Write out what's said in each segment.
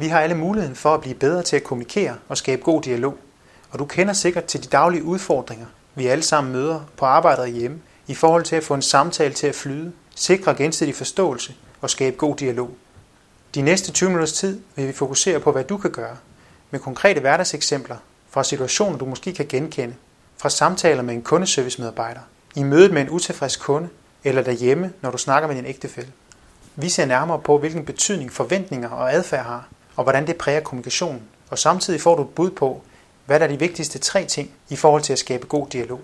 Vi har alle muligheden for at blive bedre til at kommunikere og skabe god dialog. Og du kender sikkert til de daglige udfordringer, vi alle sammen møder på arbejdet og hjemme, i forhold til at få en samtale til at flyde, sikre gensidig forståelse og skabe god dialog. De næste 20 minutters tid vil vi fokusere på, hvad du kan gøre, med konkrete hverdagseksempler fra situationer, du måske kan genkende, fra samtaler med en kundeservicemedarbejder, i mødet med en utilfreds kunde, eller derhjemme, når du snakker med din ægtefælle. Vi ser nærmere på, hvilken betydning forventninger og adfærd har, og hvordan det præger kommunikationen. Og samtidig får du et bud på, hvad der er de vigtigste tre ting i forhold til at skabe god dialog.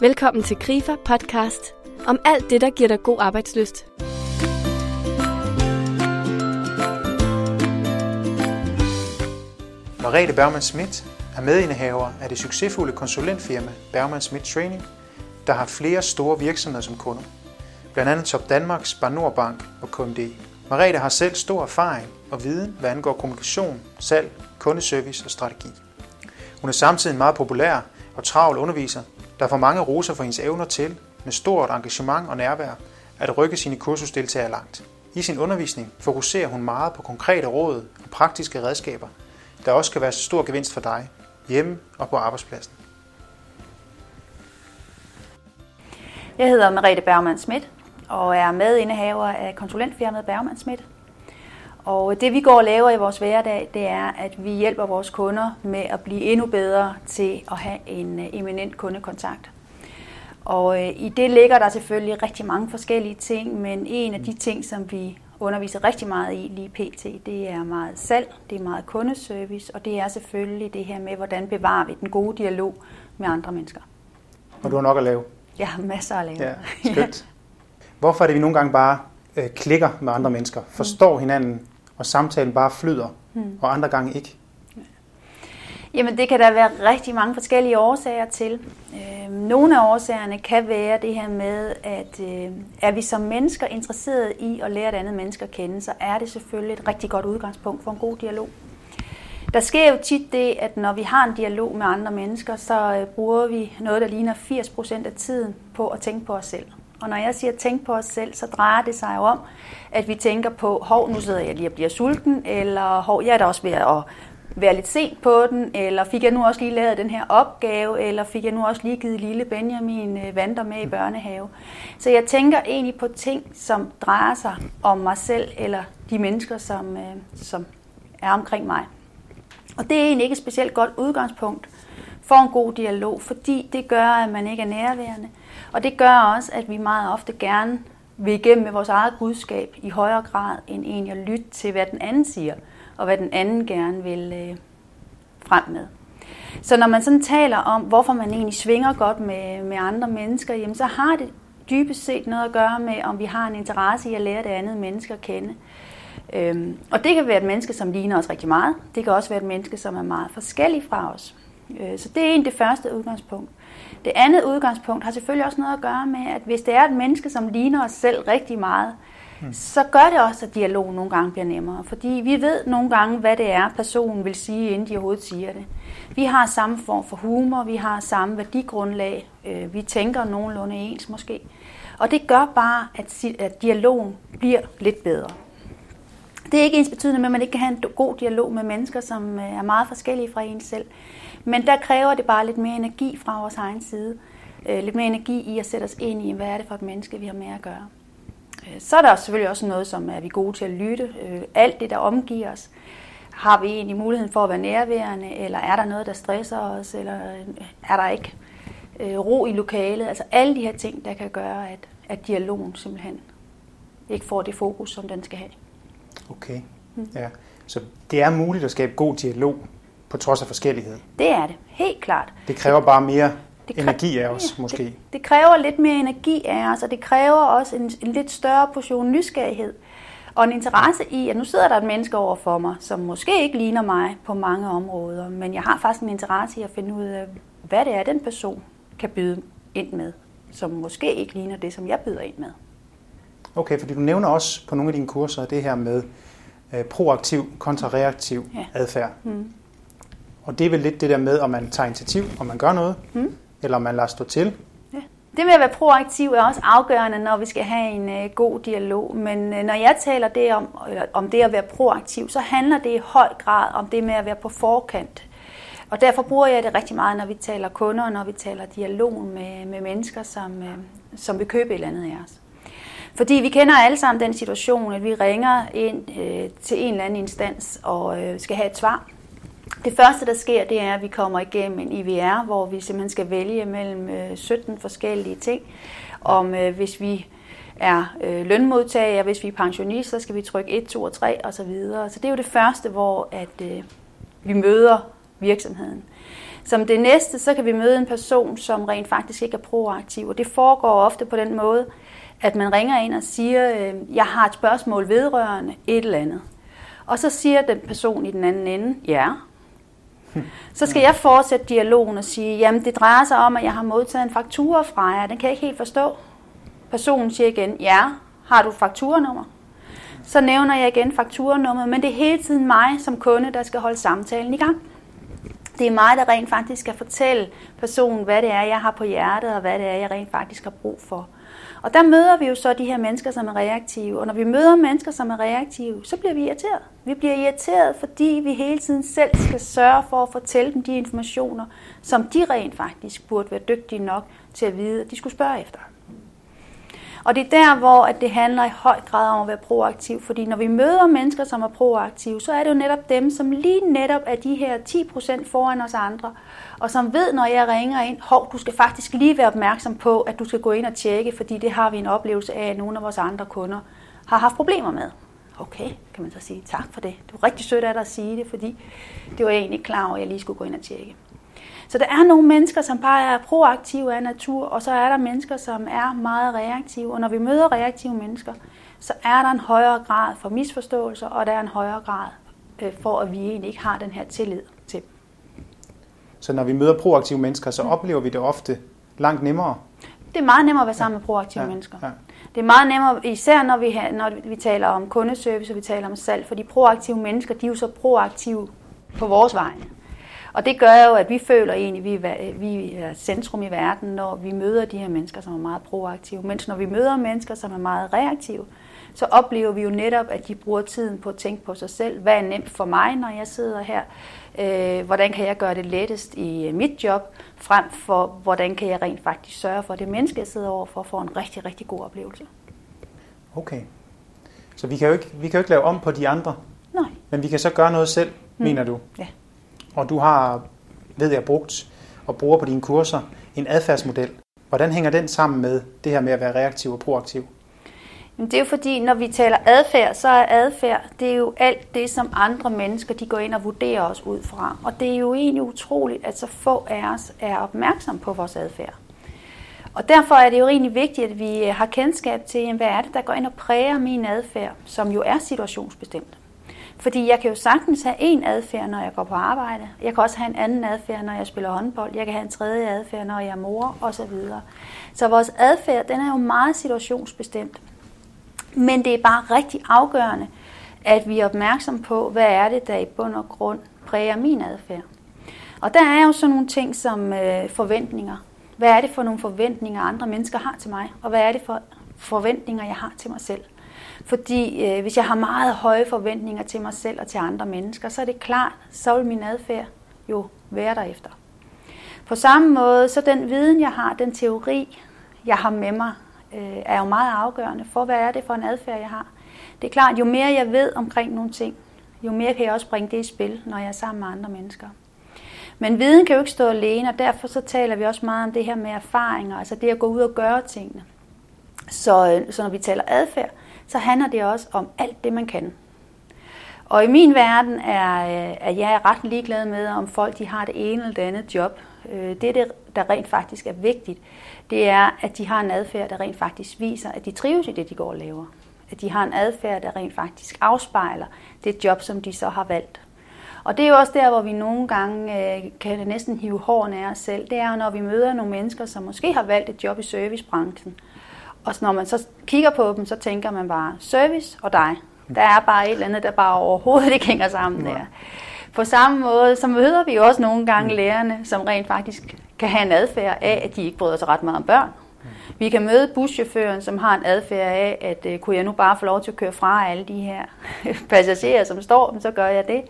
Velkommen til Grifer podcast om alt det, der giver dig god arbejdsløst. Marete Bergman Schmidt er medindehaver af det succesfulde konsulentfirma Bergman Schmidt Training, der har flere store virksomheder som kunder. Blandt andet Top Danmarks, Bar Bank og KMD. Marete har selv stor erfaring og viden, hvad angår kommunikation, salg, kundeservice og strategi. Hun er samtidig en meget populær og travl underviser, der får mange roser for hendes evner til, med stort engagement og nærvær, at rykke sine kursusdeltagere langt. I sin undervisning fokuserer hun meget på konkrete råd og praktiske redskaber, der også kan være stor gevinst for dig, hjemme og på arbejdspladsen. Jeg hedder Merete Bergmann Schmidt og er medindehaver af konsulentfirmaet Bergman Schmidt. Og det vi går og laver i vores hverdag, det er, at vi hjælper vores kunder med at blive endnu bedre til at have en øh, eminent kundekontakt. Og øh, i det ligger der selvfølgelig rigtig mange forskellige ting, men en af de ting, som vi underviser rigtig meget i lige pt, det er meget salg, det er meget kundeservice, og det er selvfølgelig det her med, hvordan bevarer vi den gode dialog med andre mennesker. Og du har nok at lave. Jeg har masser at lave. Ja, skønt. Hvorfor er det, vi nogle gange bare øh, klikker med andre mennesker, forstår hinanden, og samtalen bare flyder, mm. og andre gange ikke? Jamen det kan der være rigtig mange forskellige årsager til. Øh, nogle af årsagerne kan være det her med, at øh, er vi som mennesker interesseret i at lære et andet menneske at kende, så er det selvfølgelig et rigtig godt udgangspunkt for en god dialog. Der sker jo tit det, at når vi har en dialog med andre mennesker, så øh, bruger vi noget, der ligner 80% af tiden på at tænke på os selv. Og når jeg siger tænk på os selv, så drejer det sig jo om, at vi tænker på, hov, nu sidder jeg lige og bliver sulten, eller hov, jeg er da også ved at være lidt sent på den, eller fik jeg nu også lige lavet den her opgave, eller fik jeg nu også lige givet lille Benjamin øh, vandter med i børnehave. Så jeg tænker egentlig på ting, som drejer sig om mig selv, eller de mennesker, som, øh, som er omkring mig. Og det er egentlig ikke et specielt godt udgangspunkt for en god dialog, fordi det gør, at man ikke er nærværende. Og det gør også, at vi meget ofte gerne vil igennem med vores eget budskab i højere grad, end egentlig at lytte til, hvad den anden siger, og hvad den anden gerne vil øh, frem med. Så når man sådan taler om, hvorfor man egentlig svinger godt med, med andre mennesker, jamen så har det dybest set noget at gøre med, om vi har en interesse i at lære det andet menneske at kende. Øhm, og det kan være et menneske, som ligner os rigtig meget. Det kan også være et menneske, som er meget forskellig fra os. Øh, så det er egentlig det første udgangspunkt. Det andet udgangspunkt har selvfølgelig også noget at gøre med, at hvis det er et menneske, som ligner os selv rigtig meget, mm. så gør det også, at dialogen nogle gange bliver nemmere. Fordi vi ved nogle gange, hvad det er, personen vil sige, inden de overhovedet siger det. Vi har samme form for humor, vi har samme værdigrundlag, øh, vi tænker nogenlunde ens måske. Og det gør bare, at, at dialogen bliver lidt bedre. Det er ikke ens betydende med, at man ikke kan have en god dialog med mennesker, som øh, er meget forskellige fra en selv. Men der kræver det bare lidt mere energi fra vores egen side. Øh, lidt mere energi i at sætte os ind i, hvad er det for et menneske, vi har med at gøre. Øh, så er der selvfølgelig også noget, som er vi gode til at lytte. alt det, der omgiver os. Har vi egentlig muligheden for at være nærværende, eller er der noget, der stresser os, eller er der ikke ro i lokalet? Altså alle de her ting, der kan gøre, at, at dialogen simpelthen ikke får det fokus, som den skal have. Okay, mm. ja. Så det er muligt at skabe god dialog på trods af forskellighed? Det er det, helt klart. Det kræver bare mere det kræver, energi af os, måske? Det, det kræver lidt mere energi af os, og det kræver også en, en lidt større portion nysgerrighed. Og en interesse i, at nu sidder der et menneske over for mig, som måske ikke ligner mig på mange områder, men jeg har faktisk en interesse i at finde ud af, hvad det er, den person kan byde ind med, som måske ikke ligner det, som jeg byder ind med. Okay, fordi du nævner også på nogle af dine kurser det her med øh, proaktiv kontra reaktiv ja. adfærd. Mm. Og det er vel lidt det der med, om man tager initiativ, om man gør noget, mm. eller om man lader stå til. Ja. Det med at være proaktiv er også afgørende, når vi skal have en øh, god dialog. Men øh, når jeg taler det om, eller, om det at være proaktiv, så handler det i høj grad om det med at være på forkant. Og derfor bruger jeg det rigtig meget, når vi taler kunder, og når vi taler dialog med, med mennesker, som, øh, som vil købe et eller andet af os. Fordi vi kender alle sammen den situation, at vi ringer ind øh, til en eller anden instans og øh, skal have et svar. Det første, der sker, det er, at vi kommer igennem en IVR, hvor vi simpelthen skal vælge mellem øh, 17 forskellige ting. Om øh, hvis vi er øh, lønmodtager, hvis vi er pensionist, så skal vi trykke 1, 2 og 3 osv. Så, videre. så det er jo det første, hvor at, øh, vi møder virksomheden. Som det næste, så kan vi møde en person, som rent faktisk ikke er proaktiv, og det foregår ofte på den måde, at man ringer ind og siger, øh, jeg har et spørgsmål vedrørende et eller andet. Og så siger den person i den anden ende, ja. Så skal jeg fortsætte dialogen og sige, jamen det drejer sig om, at jeg har modtaget en faktura fra jer, den kan jeg ikke helt forstå. Personen siger igen, ja, har du fakturanummer? Så nævner jeg igen fakturanummer, men det er hele tiden mig som kunde, der skal holde samtalen i gang. Det er mig, der rent faktisk skal fortælle personen, hvad det er, jeg har på hjertet, og hvad det er, jeg rent faktisk har brug for. Og der møder vi jo så de her mennesker, som er reaktive. Og når vi møder mennesker, som er reaktive, så bliver vi irriteret. Vi bliver irriteret, fordi vi hele tiden selv skal sørge for at fortælle dem de informationer, som de rent faktisk burde være dygtige nok til at vide, at de skulle spørge efter. Og det er der, hvor at det handler i høj grad om at være proaktiv, fordi når vi møder mennesker, som er proaktive, så er det jo netop dem, som lige netop er de her 10% foran os andre, og som ved, når jeg ringer ind, hov, du skal faktisk lige være opmærksom på, at du skal gå ind og tjekke, fordi det har vi en oplevelse af, at nogle af vores andre kunder har haft problemer med. Okay, kan man så sige, tak for det. Det var rigtig sødt af dig at sige det, fordi det var jeg egentlig klar over, at jeg lige skulle gå ind og tjekke. Så der er nogle mennesker, som bare er proaktive af natur, og så er der mennesker, som er meget reaktive. Og når vi møder reaktive mennesker, så er der en højere grad for misforståelser, og der er en højere grad øh, for, at vi egentlig ikke har den her tillid til dem. Så når vi møder proaktive mennesker, så mm. oplever vi det ofte langt nemmere? Det er meget nemmere at være sammen med proaktive ja. mennesker. Ja. Det er meget nemmere, især når vi, når vi taler om kundeservice og vi taler om salg, for de proaktive mennesker, de er jo så proaktive på vores vegne. Og det gør jo, at vi føler egentlig, at vi, er centrum i verden, når vi møder de her mennesker, som er meget proaktive. Mens når vi møder mennesker, som er meget reaktive, så oplever vi jo netop, at de bruger tiden på at tænke på sig selv. Hvad er nemt for mig, når jeg sidder her? Øh, hvordan kan jeg gøre det lettest i mit job? Frem for, hvordan kan jeg rent faktisk sørge for, at det menneske, jeg sidder overfor, får en rigtig, rigtig god oplevelse. Okay. Så vi kan jo ikke, vi kan jo ikke lave om på de andre? Nej. Men vi kan så gøre noget selv, mm. mener du? Ja og du har, ved jeg, brugt og bruger på dine kurser en adfærdsmodel. Hvordan hænger den sammen med det her med at være reaktiv og proaktiv? Det er jo fordi, når vi taler adfærd, så er adfærd, det er jo alt det, som andre mennesker de går ind og vurderer os ud fra. Og det er jo egentlig utroligt, at så få af os er opmærksom på vores adfærd. Og derfor er det jo egentlig vigtigt, at vi har kendskab til, hvad er det, der går ind og præger min adfærd, som jo er situationsbestemt. Fordi jeg kan jo sagtens have en adfærd, når jeg går på arbejde. Jeg kan også have en anden adfærd, når jeg spiller håndbold. Jeg kan have en tredje adfærd, når jeg er mor osv. Så vores adfærd, den er jo meget situationsbestemt. Men det er bare rigtig afgørende, at vi er opmærksom på, hvad er det, der i bund og grund præger min adfærd. Og der er jo sådan nogle ting som øh, forventninger. Hvad er det for nogle forventninger, andre mennesker har til mig? Og hvad er det for forventninger, jeg har til mig selv? Fordi øh, hvis jeg har meget høje forventninger til mig selv og til andre mennesker, så er det klart, så vil min adfærd jo være derefter. På samme måde, så den viden, jeg har, den teori, jeg har med mig, øh, er jo meget afgørende for, hvad er det for en adfærd, jeg har. Det er klart, jo mere jeg ved omkring nogle ting, jo mere kan jeg også bringe det i spil, når jeg er sammen med andre mennesker. Men viden kan jo ikke stå alene, og derfor så taler vi også meget om det her med erfaringer, altså det at gå ud og gøre tingene. Så, øh, så når vi taler adfærd, så handler det også om alt det, man kan. Og i min verden er, øh, er jeg ret ligeglad med, om folk de har det ene eller det andet job. Øh, det, der rent faktisk er vigtigt, det er, at de har en adfærd, der rent faktisk viser, at de trives i det, de går og laver. At de har en adfærd, der rent faktisk afspejler det job, som de så har valgt. Og det er jo også der, hvor vi nogle gange øh, kan næsten hive hårene af os selv. Det er når vi møder nogle mennesker, som måske har valgt et job i servicebranchen, og når man så kigger på dem, så tænker man bare service og dig. Der er bare et eller andet, der bare overhovedet ikke hænger sammen der. På samme måde, så møder vi også nogle gange mm. lærerne, som rent faktisk kan have en adfærd af, at de ikke bryder sig ret meget om børn. Mm. Vi kan møde buschaufføren, som har en adfærd af, at øh, kunne jeg nu bare få lov til at køre fra alle de her passagerer, som står, så gør jeg det.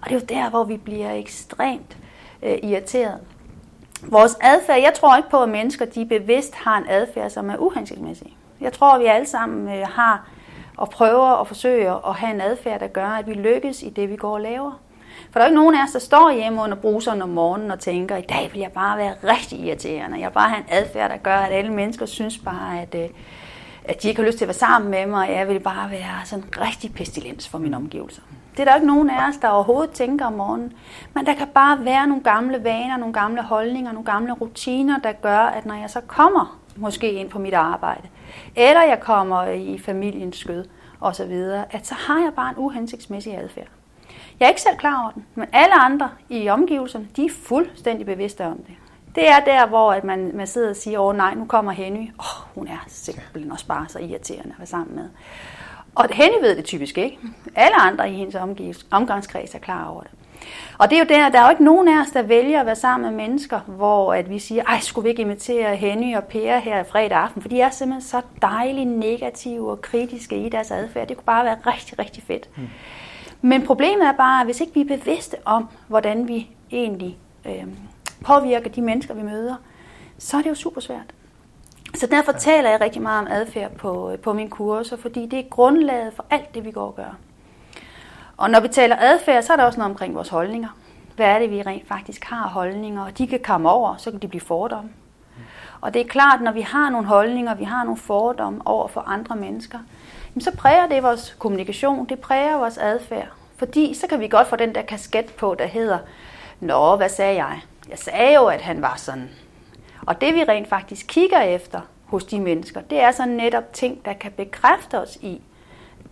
Og det er jo der, hvor vi bliver ekstremt øh, irriteret. Vores adfærd, jeg tror ikke på, at mennesker de bevidst har en adfærd, som er uhensigtsmæssig. Jeg tror, at vi alle sammen øh, har og prøver og forsøger at have en adfærd, der gør, at vi lykkes i det, vi går og laver. For der er ikke nogen af os, der står hjemme under bruseren om morgenen og tænker, i dag vil jeg bare være rigtig irriterende. Jeg vil bare have en adfærd, der gør, at alle mennesker synes bare, at, øh, at de ikke har lyst til at være sammen med mig, og jeg vil bare være sådan rigtig pestilens for mine omgivelser. Det er der ikke nogen af os, der overhovedet tænker om morgenen. Men der kan bare være nogle gamle vaner, nogle gamle holdninger, nogle gamle rutiner, der gør, at når jeg så kommer måske ind på mit arbejde, eller jeg kommer i familiens skød osv., at så har jeg bare en uhensigtsmæssig adfærd. Jeg er ikke selv klar over den, men alle andre i omgivelserne, de er fuldstændig bevidste om det. Det er der, hvor at man, man sidder og siger, åh nej, nu kommer Henny. Åh, oh, hun er simpelthen også bare så irriterende at være sammen med. Og Henny ved det typisk ikke. Alle andre i hendes omgangskreds er klar over det. Og det er jo der, der er jo ikke nogen af os, der vælger at være sammen med mennesker, hvor at vi siger, ej, skulle vi ikke invitere Henny og Per her fredag aften, for de er simpelthen så dejligt negative og kritiske i deres adfærd. Det kunne bare være rigtig, rigtig fedt. Mm. Men problemet er bare, at hvis ikke vi er bevidste om, hvordan vi egentlig øh, påvirker de mennesker, vi møder, så er det jo super svært. Så derfor ja. taler jeg rigtig meget om adfærd på, på mine kurser, fordi det er grundlaget for alt det, vi går og gør. Og når vi taler adfærd, så er der også noget omkring vores holdninger. Hvad er det, vi rent faktisk har holdninger, og de kan komme over, så kan de blive fordomme. Og det er klart, når vi har nogle holdninger, vi har nogle fordomme over for andre mennesker, så præger det vores kommunikation, det præger vores adfærd. Fordi så kan vi godt få den der kasket på, der hedder, Nå, hvad sagde jeg? Jeg sagde jo, at han var sådan. Og det vi rent faktisk kigger efter hos de mennesker, det er så netop ting, der kan bekræfte os i,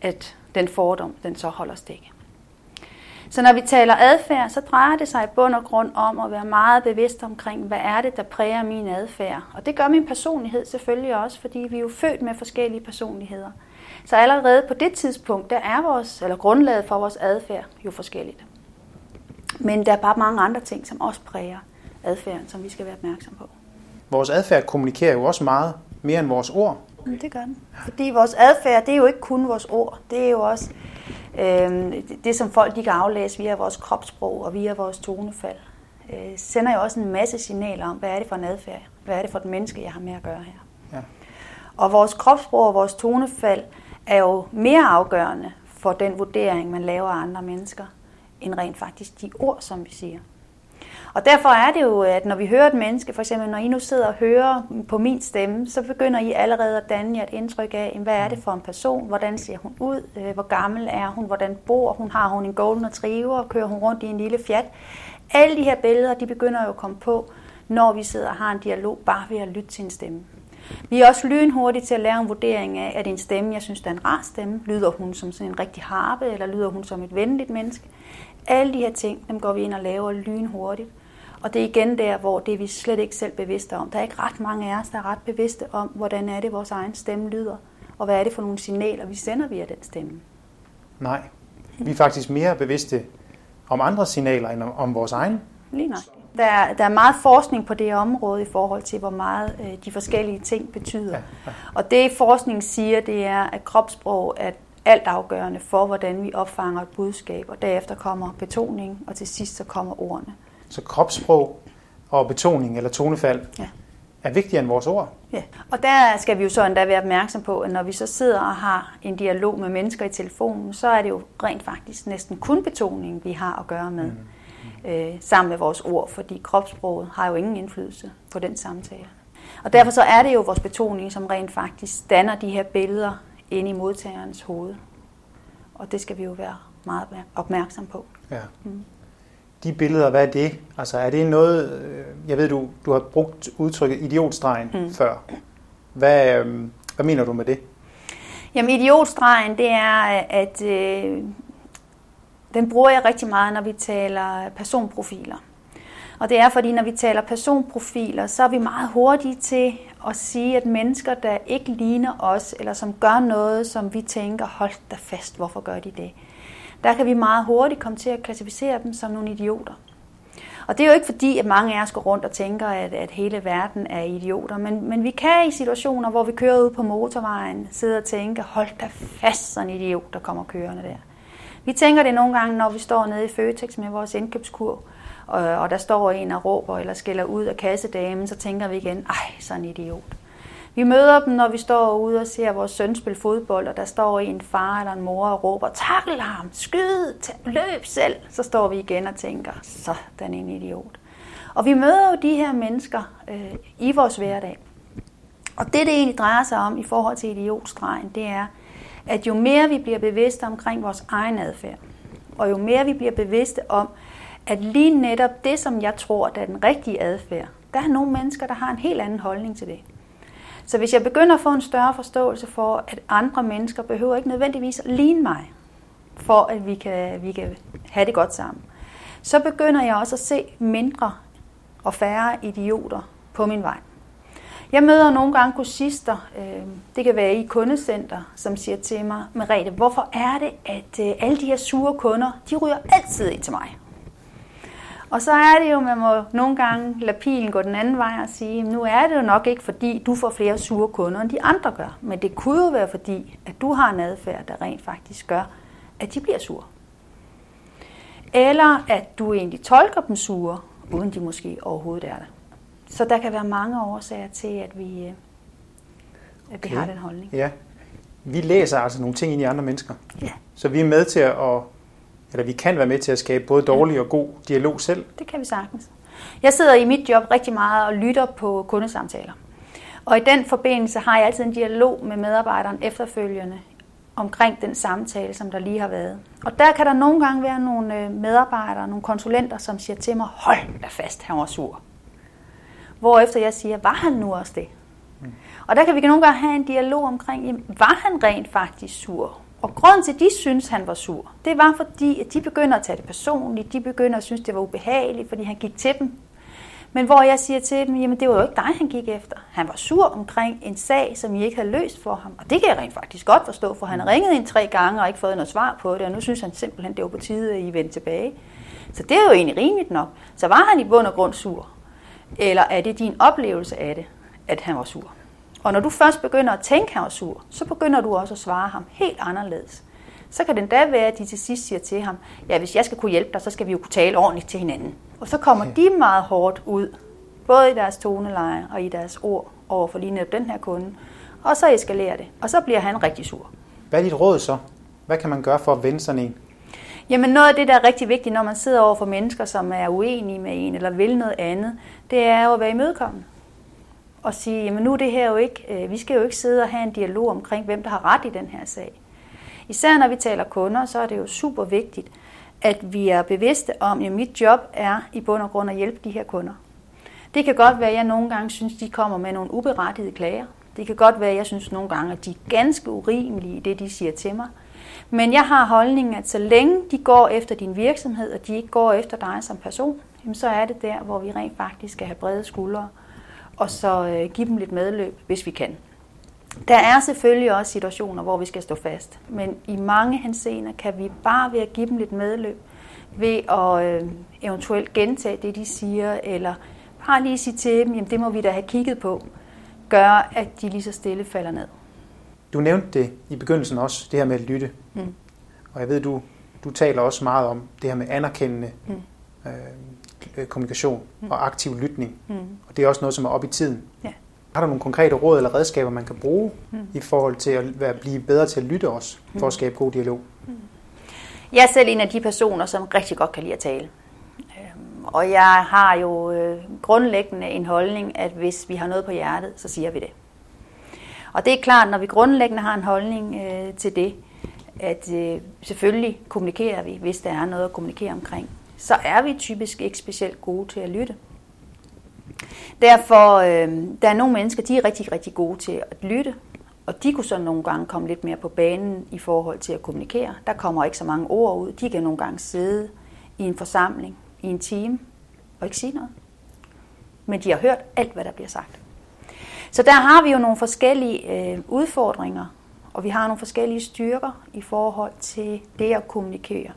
at den fordom, den så holder stik. Så når vi taler adfærd, så drejer det sig i bund og grund om at være meget bevidst omkring, hvad er det, der præger min adfærd. Og det gør min personlighed selvfølgelig også, fordi vi er jo født med forskellige personligheder. Så allerede på det tidspunkt, der er vores, eller grundlaget for vores adfærd jo forskelligt. Men der er bare mange andre ting, som også præger adfærden, som vi skal være opmærksom på. Vores adfærd kommunikerer jo også meget mere end vores ord. Det gør den. Fordi vores adfærd, det er jo ikke kun vores ord. Det er jo også øh, det, som folk de kan aflæse via vores kropssprog og via vores tonefald. Øh, sender jo også en masse signaler om, hvad er det for en adfærd? Hvad er det for et menneske, jeg har med at gøre her? Ja. Og vores kropssprog og vores tonefald er jo mere afgørende for den vurdering, man laver af andre mennesker, end rent faktisk de ord, som vi siger. Og derfor er det jo, at når vi hører et menneske, for eksempel når I nu sidder og hører på min stemme, så begynder I allerede at danne jer et indtryk af, hvad er det for en person, hvordan ser hun ud, øh, hvor gammel er hun, hvordan bor hun, har hun en golden retriever, kører hun rundt i en lille Fiat. Alle de her billeder, de begynder jo at komme på, når vi sidder og har en dialog, bare ved at lytte til en stemme. Vi er også lynhurtige til at lave en vurdering af, at en stemme, jeg synes, der er en rar stemme. Lyder hun som sådan en rigtig harpe, eller lyder hun som et venligt menneske? Alle de her ting, dem går vi ind og laver lynhurtigt. Og det er igen der, hvor det er vi slet ikke selv bevidste om. Der er ikke ret mange af os, der er ret bevidste om, hvordan er det, vores egen stemme lyder, og hvad er det for nogle signaler, vi sender via den stemme. Nej, vi er faktisk mere bevidste om andre signaler end om, om vores egen. Lige nok. Der er, der er meget forskning på det område i forhold til, hvor meget øh, de forskellige ting betyder. Ja, ja. Og det forskning siger, det er, at kropssprog er alt afgørende for, hvordan vi opfanger et budskab, og derefter kommer betoning, og til sidst så kommer ordene. Så kropssprog og betoning eller tonefald ja. er vigtigere end vores ord. Ja, og der skal vi jo så endda være opmærksom på, at når vi så sidder og har en dialog med mennesker i telefonen, så er det jo rent faktisk næsten kun betoning, vi har at gøre med. Mm. Øh, sammen med vores ord, fordi kropssproget har jo ingen indflydelse på den samtale. Og derfor så er det jo vores betoning, som rent faktisk danner de her billeder inde i modtagerens hoved. Og det skal vi jo være meget opmærksom på. Ja. Mm de billeder, hvad er det? Altså er det noget, øh, jeg ved du, du har brugt udtrykket idiotstregen mm. før. Hvad, øh, hvad mener du med det? Jamen idiotstregen, det er, at øh, den bruger jeg rigtig meget, når vi taler personprofiler. Og det er, fordi når vi taler personprofiler, så er vi meget hurtige til at sige, at mennesker, der ikke ligner os, eller som gør noget, som vi tænker, hold da fast, hvorfor gør de det? der kan vi meget hurtigt komme til at klassificere dem som nogle idioter. Og det er jo ikke fordi, at mange af os går rundt og tænker, at, at hele verden er idioter, men, men vi kan i situationer, hvor vi kører ud på motorvejen, sidde og tænke, hold da fast sådan en idiot, der kommer kørende der. Vi tænker det nogle gange, når vi står nede i Føtex med vores indkøbskurv, og, og der står en og råber eller skælder ud af kassedamen, så tænker vi igen, ej, så en idiot. Vi møder dem, når vi står ude og ser vores søn spille fodbold, og der står en far eller en mor og råber, takkel ham, skyd, løb selv. Så står vi igen og tænker, så den en idiot. Og vi møder jo de her mennesker øh, i vores hverdag. Og det, det egentlig drejer sig om i forhold til idiotstregen, det er, at jo mere vi bliver bevidste omkring vores egen adfærd, og jo mere vi bliver bevidste om, at lige netop det, som jeg tror, der er den rigtige adfærd, der er nogle mennesker, der har en helt anden holdning til det. Så hvis jeg begynder at få en større forståelse for, at andre mennesker behøver ikke nødvendigvis at ligne mig, for at vi kan, vi kan have det godt sammen, så begynder jeg også at se mindre og færre idioter på min vej. Jeg møder nogle gange kursister, øh, det kan være i kundecenter, som siger til mig, Merete, hvorfor er det, at øh, alle de her sure kunder, de ryger altid ind til mig? Og så er det jo, man må nogle gange lade pilen gå den anden vej og sige, nu er det jo nok ikke, fordi du får flere sure kunder, end de andre gør. Men det kunne jo være fordi, at du har en adfærd, der rent faktisk gør, at de bliver sure. Eller at du egentlig tolker dem sure, uden de måske overhovedet er det. Så der kan være mange årsager til, at vi, øh, at vi okay. har den holdning. Ja. Vi læser altså nogle ting ind i andre mennesker. Ja. Så vi er med til at eller vi kan være med til at skabe både dårlig og god dialog selv. Det kan vi sagtens. Jeg sidder i mit job rigtig meget og lytter på kundesamtaler. Og i den forbindelse har jeg altid en dialog med medarbejderen efterfølgende omkring den samtale, som der lige har været. Og der kan der nogle gange være nogle øh, medarbejdere, nogle konsulenter, som siger til mig, hold da fast, han var sur. Hvorefter jeg siger, var han nu også det? Mm. Og der kan vi nogle gange have en dialog omkring, jamen, var han rent faktisk sur? Og grunden til, at de synes, han var sur, det var fordi, at de begynder at tage det personligt. De begynder at synes, det var ubehageligt, fordi han gik til dem. Men hvor jeg siger til dem, jamen det var jo ikke dig, han gik efter. Han var sur omkring en sag, som I ikke havde løst for ham. Og det kan jeg rent faktisk godt forstå, for han har ringet ind tre gange og ikke fået noget svar på det, og nu synes han simpelthen, det var på tide, at I vendte tilbage. Så det er jo egentlig rimeligt nok. Så var han i bund og grund sur? Eller er det din oplevelse af det, at han var sur? Og når du først begynder at tænke, han sur, så begynder du også at svare ham helt anderledes. Så kan det da være, at de til sidst siger til ham, ja, hvis jeg skal kunne hjælpe dig, så skal vi jo kunne tale ordentligt til hinanden. Og så kommer okay. de meget hårdt ud, både i deres toneleje og i deres ord over for lige netop den her kunde. Og så eskalerer det, og så bliver han rigtig sur. Hvad er dit råd så? Hvad kan man gøre for at vende sådan en? Jamen noget af det, der er rigtig vigtigt, når man sidder over for mennesker, som er uenige med en eller vil noget andet, det er jo at være imødekommende og sige, jamen nu er det her jo ikke, øh, vi skal jo ikke sidde og have en dialog omkring, hvem der har ret i den her sag. Især når vi taler kunder, så er det jo super vigtigt, at vi er bevidste om, at mit job er i bund og grund at hjælpe de her kunder. Det kan godt være, at jeg nogle gange synes, de kommer med nogle uberettigede klager. Det kan godt være, at jeg synes nogle gange, at de er ganske urimelige i det, de siger til mig. Men jeg har holdningen, at så længe de går efter din virksomhed, og de ikke går efter dig som person, så er det der, hvor vi rent faktisk skal have brede skuldre og så øh, give dem lidt medløb, hvis vi kan. Der er selvfølgelig også situationer, hvor vi skal stå fast, men i mange henseender kan vi bare ved at give dem lidt medløb, ved at øh, eventuelt gentage det, de siger, eller bare lige sige til dem, jamen det må vi da have kigget på, gør, at de lige så stille falder ned. Du nævnte det i begyndelsen også, det her med at lytte. Mm. Og jeg ved, du, du taler også meget om det her med anerkendende mm. Øh, kommunikation mm. og aktiv lytning. Mm. Og det er også noget, som er op i tiden. Ja. Har du nogle konkrete råd eller redskaber, man kan bruge mm. i forhold til at være, blive bedre til at lytte os, for at mm. skabe god dialog? Mm. Jeg er selv en af de personer, som rigtig godt kan lide at tale. Øhm, og jeg har jo øh, grundlæggende en holdning, at hvis vi har noget på hjertet, så siger vi det. Og det er klart, når vi grundlæggende har en holdning øh, til det, at øh, selvfølgelig kommunikerer vi, hvis der er noget at kommunikere omkring så er vi typisk ikke specielt gode til at lytte. Derfor, øh, der er nogle mennesker, de er rigtig, rigtig gode til at lytte, og de kunne så nogle gange komme lidt mere på banen i forhold til at kommunikere. Der kommer ikke så mange ord ud. De kan nogle gange sidde i en forsamling, i en time, og ikke sige noget. Men de har hørt alt, hvad der bliver sagt. Så der har vi jo nogle forskellige øh, udfordringer, og vi har nogle forskellige styrker i forhold til det at kommunikere.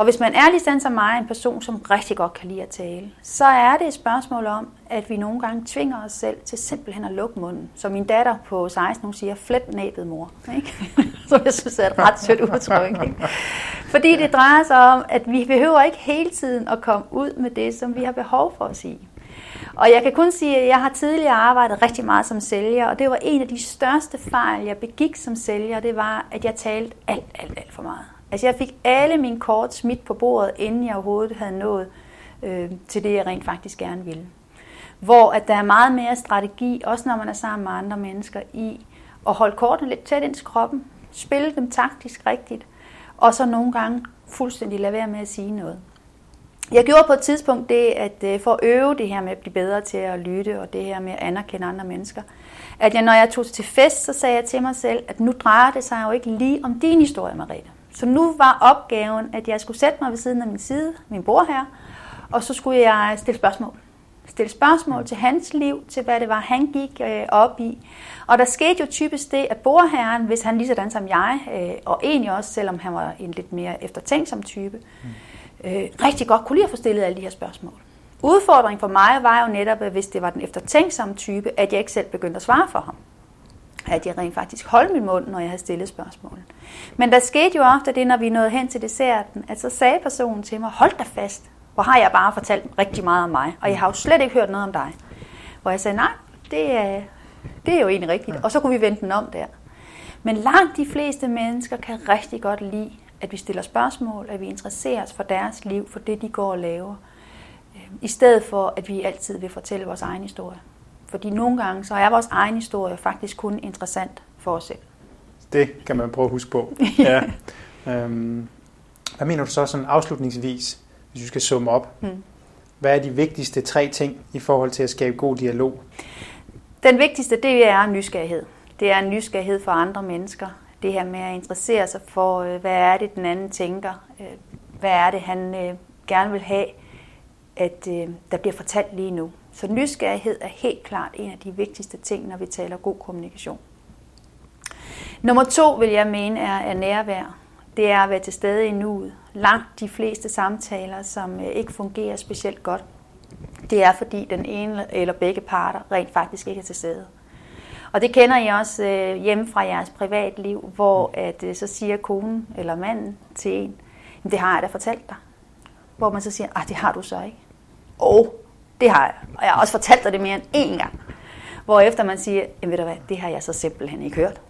Og hvis man er ligesom som mig, en person, som rigtig godt kan lide at tale, så er det et spørgsmål om, at vi nogle gange tvinger os selv til simpelthen at lukke munden. Som min datter på 16, hun siger, flet næbet mor. Ikke? Som jeg synes er et ret sødt udtryk. Ikke? Fordi det drejer sig om, at vi behøver ikke hele tiden at komme ud med det, som vi har behov for at sige. Og jeg kan kun sige, at jeg har tidligere arbejdet rigtig meget som sælger, og det var en af de største fejl, jeg begik som sælger, det var, at jeg talte alt, alt, alt for meget. Altså jeg fik alle mine kort smidt på bordet, inden jeg overhovedet havde nået øh, til det, jeg rent faktisk gerne ville. Hvor at der er meget mere strategi, også når man er sammen med andre mennesker, i at holde kortene lidt tæt ind til kroppen, spille dem taktisk rigtigt, og så nogle gange fuldstændig lade være med at sige noget. Jeg gjorde på et tidspunkt det, at øh, for at øve det her med at blive bedre til at lytte, og det her med at anerkende andre mennesker, at jeg, når jeg tog til fest, så sagde jeg til mig selv, at nu drejer det sig jo ikke lige om din historie, Marete. Så nu var opgaven, at jeg skulle sætte mig ved siden af min side, min bror her, og så skulle jeg stille spørgsmål. Stille spørgsmål til hans liv, til hvad det var, han gik øh, op i. Og der skete jo typisk det, at bordherren, hvis han lige sådan som jeg, øh, og egentlig også, selvom han var en lidt mere eftertænksom type, øh, rigtig godt kunne lide at få stillet alle de her spørgsmål. Udfordringen for mig var jo netop, at hvis det var den eftertænksomme type, at jeg ikke selv begyndte at svare for ham at jeg rent faktisk holdt min mund, når jeg havde stillet spørgsmål. Men der skete jo ofte det, når vi nåede hen til desserten, at så sagde personen til mig, hold da fast, hvor har jeg bare fortalt rigtig meget om mig, og jeg har jo slet ikke hørt noget om dig. Hvor jeg sagde, nej, det er, det er jo egentlig rigtigt. Og så kunne vi vente den om der. Men langt de fleste mennesker kan rigtig godt lide, at vi stiller spørgsmål, at vi interesserer os for deres liv, for det de går og laver, øh, i stedet for at vi altid vil fortælle vores egen historie. Fordi nogle gange så er vores egen historie faktisk kun interessant for os selv. Det kan man prøve at huske på. ja. øhm, hvad mener du så sådan afslutningsvis, hvis du skal summe op? Hmm. Hvad er de vigtigste tre ting i forhold til at skabe god dialog? Den vigtigste, det er nysgerrighed. Det er en nysgerrighed for andre mennesker. Det her med at interessere sig for, øh, hvad er det, den anden tænker? Øh, hvad er det, han øh, gerne vil have, at der bliver fortalt lige nu? Så nysgerrighed er helt klart en af de vigtigste ting, når vi taler god kommunikation. Nummer to vil jeg mene er, er nærvær. Det er at være til stede i nuet. Langt de fleste samtaler, som øh, ikke fungerer specielt godt, det er fordi den ene eller begge parter rent faktisk ikke er til stede. Og det kender I også øh, hjemme fra jeres privatliv, hvor at, øh, så siger konen eller manden til en, det har jeg da fortalt dig. Hvor man så siger, ah, det har du så ikke. Og det har jeg. Og jeg har også fortalt dig det mere end én gang. Hvorefter man siger, jamen ved du hvad, det har jeg så simpelthen ikke hørt.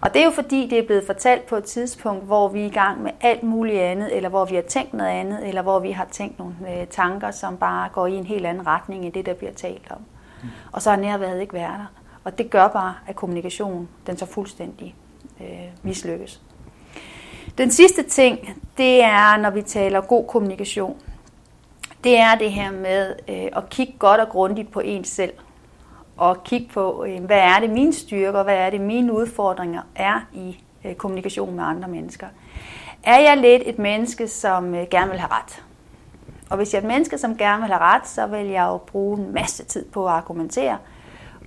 Og det er jo fordi, det er blevet fortalt på et tidspunkt, hvor vi er i gang med alt muligt andet, eller hvor vi har tænkt noget andet, eller hvor vi har tænkt nogle øh, tanker, som bare går i en helt anden retning end det, der bliver talt om. Mm. Og så har nærværet ikke været der. Og det gør bare, at kommunikationen den så fuldstændig øh, mislykkes. Den sidste ting, det er, når vi taler god kommunikation, det er det her med øh, at kigge godt og grundigt på ens selv. Og kigge på, øh, hvad er det mine styrker, hvad er det mine udfordringer er i øh, kommunikation med andre mennesker. Er jeg lidt et menneske, som øh, gerne vil have ret? Og hvis jeg er et menneske, som gerne vil have ret, så vil jeg jo bruge en masse tid på at argumentere,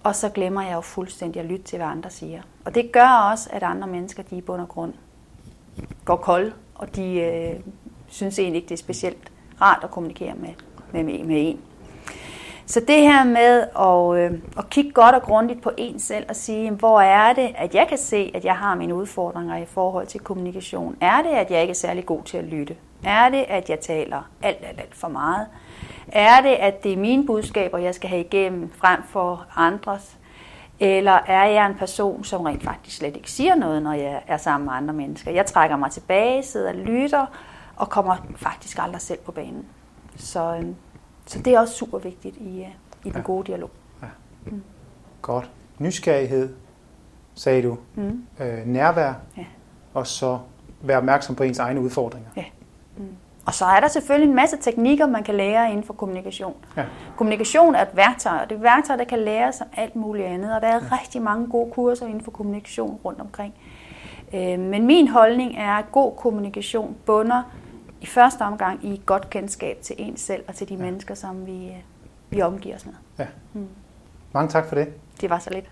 og så glemmer jeg jo fuldstændig at lytte til, hvad andre siger. Og det gør også, at andre mennesker, de i bund og grund går kold, og de øh, synes egentlig ikke, det er specielt rart at kommunikere med, med, med en. Så det her med at, øh, at kigge godt og grundigt på en selv og sige, hvor er det, at jeg kan se, at jeg har mine udfordringer i forhold til kommunikation? Er det, at jeg ikke er særlig god til at lytte? Er det, at jeg taler alt, alt, alt for meget? Er det, at det er mine budskaber, jeg skal have igennem frem for andres? Eller er jeg en person, som rent faktisk slet ikke siger noget, når jeg er sammen med andre mennesker? Jeg trækker mig tilbage, sidder og lytter, og kommer faktisk aldrig selv på banen. Så, øhm, så det er også super vigtigt i, øh, i den ja. gode dialog. Ja. Mm. Godt. Nysgerrighed, sagde du. Mm. Øh, nærvær. Ja. Og så være opmærksom på ens egne udfordringer. Ja. Mm. Og så er der selvfølgelig en masse teknikker, man kan lære inden for kommunikation. Ja. Kommunikation er et værktøj, og det er et værktøj, der kan lære sig alt muligt andet. Og der er ja. rigtig mange gode kurser inden for kommunikation rundt omkring. Øh, men min holdning er, at god kommunikation bunder i første omgang i godt kendskab til ens selv og til de ja. mennesker, som vi, øh, vi omgiver os med. Ja. Mm. Mange tak for det. Det var så lidt.